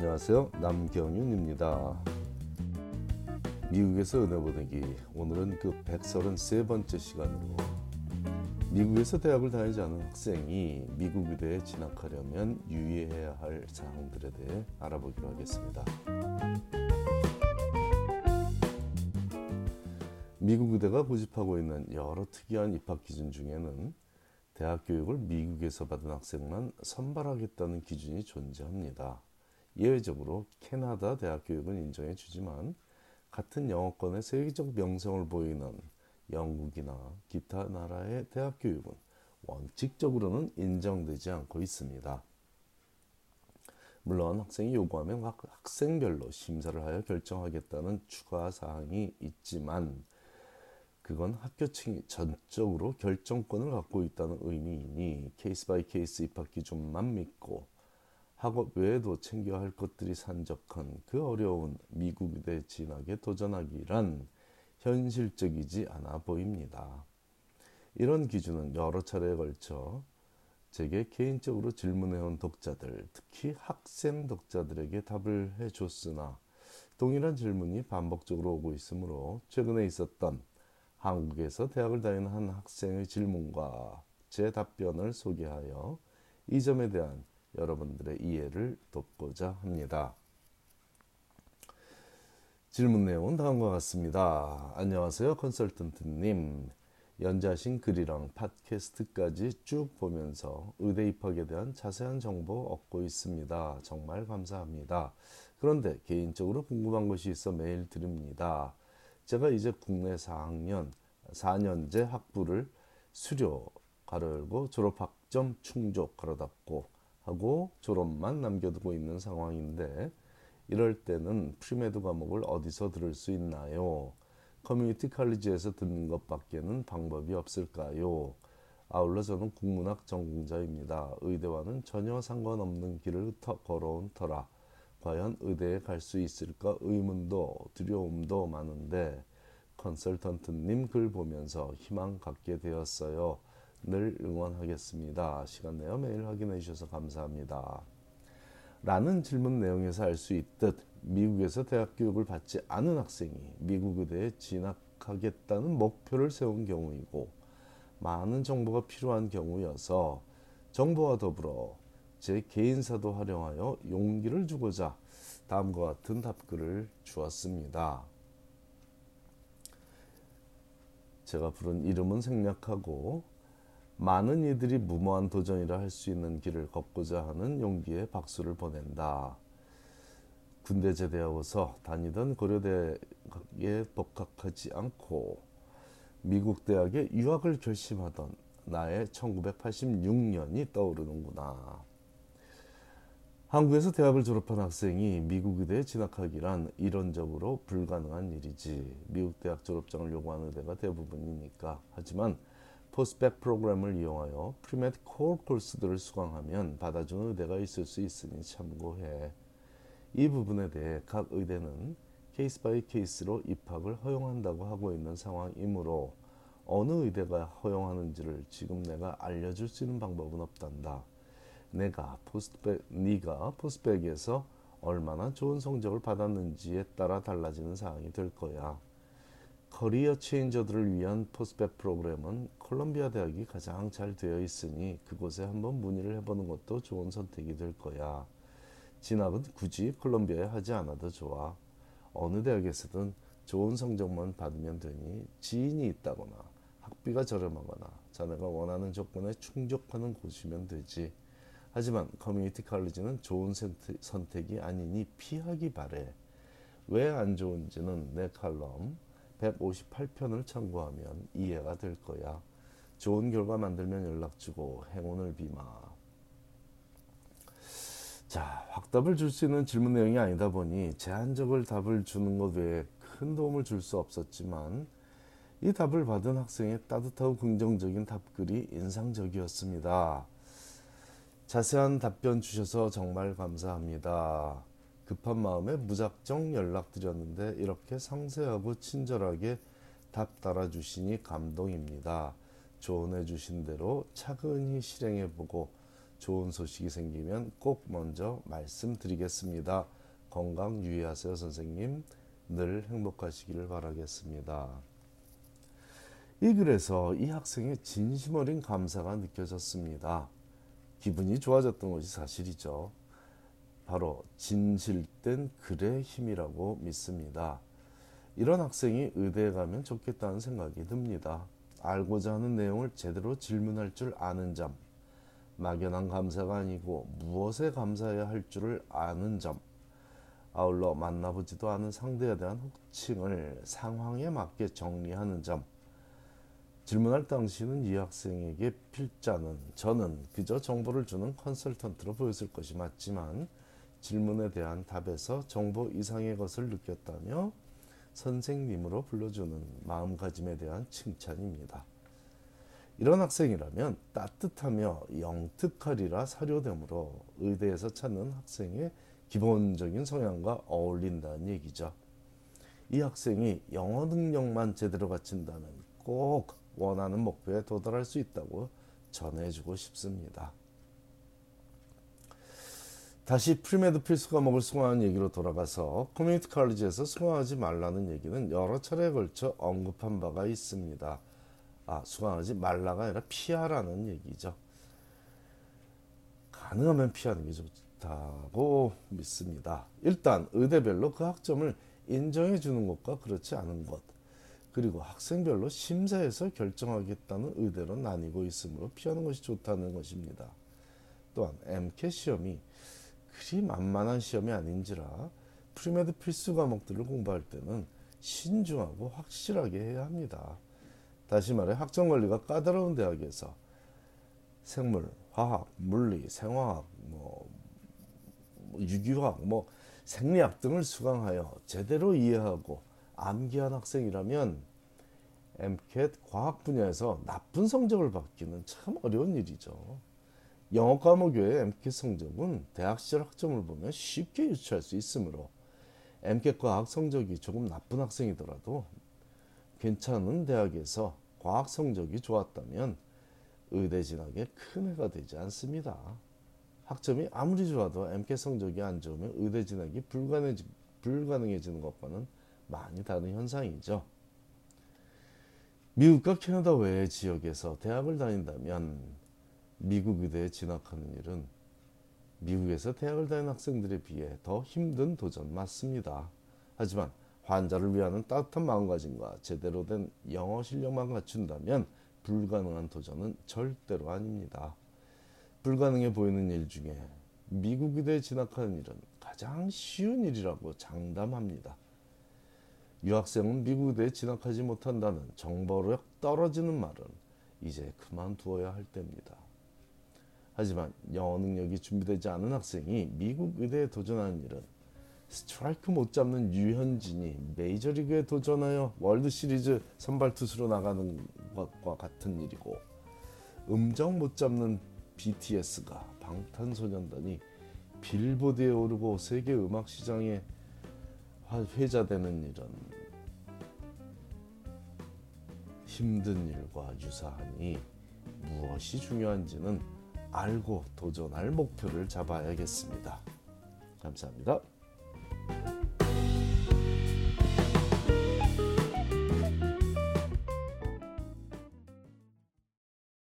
안녕하세요. 남경윤입니다. 미국에서 은혜 보내기 오늘은 그 133번째 시간으로 미국에서 대학을 다니지 않은 학생이 미국 의대에 진학하려면 유의해야 할 사항들에 대해 알아보기로 하겠습니다. 미국 의대가 고집하고 있는 여러 특이한 입학 기준 중에는 대학 교육을 미국에서 받은 학생만 선발하겠다는 기준이 존재합니다. 예외적으로 캐나다 대학 교육은 인정해 주지만 같은 영어권의 세계적 명성을 보이는 영국이나 기타 나라의 대학 교육은 원칙적으로는 인정되지 않고 있습니다. 물론 학생이 요구하면 각 학생별로 심사를 하여 결정하겠다는 추가 사항이 있지만 그건 학교 측이 전적으로 결정권을 갖고 있다는 의미이니 case by case 입학 기준만 믿고 학업 외에도 챙겨야 할 것들이 산적한 그 어려운 미국 의대 진학에 도전하기란 현실적이지 않아 보입니다. 이런 기준은 여러 차례에 걸쳐 제게 개인적으로 질문해온 독자들, 특히 학생 독자들에게 답을 해줬으나 동일한 질문이 반복적으로 오고 있으므로 최근에 있었던 한국에서 대학을 다니는 한 학생의 질문과 제 답변을 소개하여 이 점에 대한 여러분들의 이해를 돕고자 합니다. 질문 내용은 다음과 같습니다. 안녕하세요, 컨설턴트님. 연자신 글이랑 팟캐스트까지 쭉 보면서 의대 입학에 대한 자세한 정보 얻고 있습니다. 정말 감사합니다. 그런데 개인적으로 궁금한 것이 있어 메일 드립니다. 제가 이제 국내 4학년 4년제 학부를 수료 가로 열고 졸업학점 충족 가로 닫고 하고 졸업만 남겨두고 있는 상황인데 이럴 때는 pre-med 과목을 어디서 들을 수 있나요? 커뮤니티 칼리지에서 듣는 것밖에는 방법이 없을까요? 아울러 저는 국문학 전공자입니다. 의대와는 전혀 상관없는 길을 터, 걸어온 터라 과연 의대에 갈 수 있을까 의문도 두려움도 많은데 컨설턴트님 글 보면서 희망 갖게 되었어요. 늘 응원하겠습니다. 시간 내어 메일 확인해 주셔서 감사합니다. 라는 질문 내용에서 알 수 있듯 미국에서 대학 교육을 받지 않은 학생이 미국 의대에 진학하겠다는 목표를 세운 경우이고 많은 정보가 필요한 경우여서 정보와 더불어 제 개인사도 활용하여 용기를 주고자 다음과 같은 답글을 주었습니다. 제가 부른 이름은 생략하고 많은 이들이 무모한 도전이라 할 수 있는 길을 걷고자 하는 용기에 박수를 보낸다. 군대 제대하고서 다니던 고려대에 복학하지 않고 미국 대학에 유학을 결심하던 나의 1986년이 떠오르는구나. 한국에서 대학을 졸업한 학생이 미국 의대에 진학하기란 이론적으로 불가능한 일이지. 미국 대학 졸업장을 요구하는 의대가 대부분이니까. 하지만 post-bac 프로그램을 이용하여 pre-med core course들을 수강하면 받아주는 의대가 있을 수 있으니 참고해. 이 부분에 대해 각 의대는 case by case로 입학을 허용한다고 하고 있는 상황이므로 어느 의대가 허용하는지를 지금 내가 알려줄 수 있는 방법은 없단다. 내가 post-bac, 네가 post-bac에서 얼마나 좋은 성적을 받았는지에 따라 달라지는 사항이 될 거야. career changer들을 위한 post-bac 프로그램은 콜롬비아 대학이 가장 잘 되어 있으니 그곳에 한번 문의를 해보는 것도 좋은 선택이 될 거야. 진학은 굳이 콜롬비아에 하지 않아도 좋아. 어느 대학에서든 좋은 성적만 받으면 되니 지인이 있다거나 학비가 저렴하거나 자네가 원하는 조건에 충족하는 곳이면 되지. 하지만 커뮤니티 칼리지는 좋은 선택이 아니니 피하기 바래. 왜 안 좋은지는 내 칼럼 158편을 참고하면 이해가 될 거야. 좋은 결과 만들면 연락 주고 행운을 비마. 자, 확답을 줄 수 있는 질문 내용이 아니다 보니 제한적을 답을 주는 것 외에 큰 도움을 줄 수 없었지만 이 답을 받은 학생의 따뜻하고 긍정적인 답글이 인상적이었습니다. 자세한 답변 주셔서 정말 감사합니다. 급한 마음에 무작정 연락드렸는데 이렇게 상세하고 친절하게 답 달아주시니 감동입니다. 조언해 주신 대로 차근히 실행해 보고 좋은 소식이 생기면 꼭 먼저 말씀드리겠습니다. 건강 유의하세요, 선생님. 늘 행복하시기를 바라겠습니다. 이 글에서 이 학생의 진심 어린 감사가 느껴졌습니다. 기분이 좋아졌던 것이 사실이죠. 바로 진실된 글의 힘이라고 믿습니다. 이런 학생이 의대에 가면 좋겠다는 생각이 듭니다. 알고자 하는 내용을 제대로 질문할 줄 아는 점, 막연한 감사가 아니고 무엇에 감사해야 할 줄을 아는 점, 아울러 만나보지도 않은 상대에 대한 호칭을 상황에 맞게 정리하는 점, 질문할 당시는 이 학생에게 필자는 저는 그저 정보를 주는 컨설턴트로 보였을 것이 맞지만 질문에 대한 답에서 정보 이상의 것을 느꼈다며 선생님으로 불러주는 마음가짐에 대한 칭찬입니다. 이런 학생이라면 따뜻하며 영특하리라 사료되므로 의대에서 찾는 학생의 기본적인 성향과 어울린다는 얘기죠. 이 학생이 영어 능력만 제대로 갖춘다면 꼭 원하는 목표에 도달할 수 있다고 전해주고 싶습니다. 다시 pre-med 필수 과목을 수강하는 얘기로 돌아가서 커뮤니티 칼리지에서 수강하지 말라는 얘기는 여러 차례에 걸쳐 언급한 바가 있습니다. 아, 수강하지 말라가 아니라 피하라는 얘기죠. 가능하면 피하는 게 좋다고 믿습니다. 일단 의대별로 그 학점을 인정해 주는 것과 그렇지 않은 것 그리고 학생별로 심사해서 결정하겠다는 의대로 나뉘고 있으므로 피하는 것이 좋다는 것입니다. 또한 MCAT 시험이 그리 만만한 시험이 아닌지라 pre-med 필수 과목들을 공부할 때는 신중하고 확실하게 해야 합니다. 다시 말해 학점 관리가 까다로운 대학에서 생물, 화학, 물리, 생화학, 뭐, 뭐 유기화학, 뭐 생리학 등을 수강하여 제대로 이해하고 암기한 학생이라면 MCAT 과학 분야에서 나쁜 성적을 받기는 참 어려운 일이죠. 영어 과목 외에 MCAT 성적은 대학 시절 학점을 보면 쉽게 유추할 수 있으므로 MCAT 과학 성적이 조금 나쁜 학생이더라도 괜찮은 대학에서 과학 성적이 좋았다면 의대 진학에 큰 해가 되지 않습니다. 학점이 아무리 좋아도 MCAT 성적이 안 좋으면 의대 진학이 불가능해지는 것과는 많이 다른 현상이죠. 미국과 캐나다 외의 지역에서 대학을 다닌다면 미국 의대에 진학하는 일은 미국에서 대학을 다니는 학생들에 비해 더 힘든 도전 맞습니다. 하지만 환자를 위하는 따뜻한 마음가짐과 제대로 된 영어 실력만 갖춘다면 불가능한 도전은 절대로 아닙니다. 불가능해 보이는 일 중에 미국 의대에 진학하는 일은 가장 쉬운 일이라고 장담합니다. 유학생은 미국 의대에 진학하지 못한다는 정보력 떨어지는 말은 이제 그만두어야 할 때입니다. 하지만 영어 능력이 준비되지 않은 학생이 미국 의대에 도전하는 일은 스트라이크 못 잡는 유현진이 메이저리그에 도전하여 월드시리즈 선발 투수로 나가는 것과 같은 일이고 음정 못 잡는 BTS가 방탄소년단이 빌보드에 오르고 세계 음악 시장에 회자되는 일은 힘든 일과 유사하니 무엇이 중요한지는 알고 도전할 목표를 잡아야겠습니다. 감사합니다.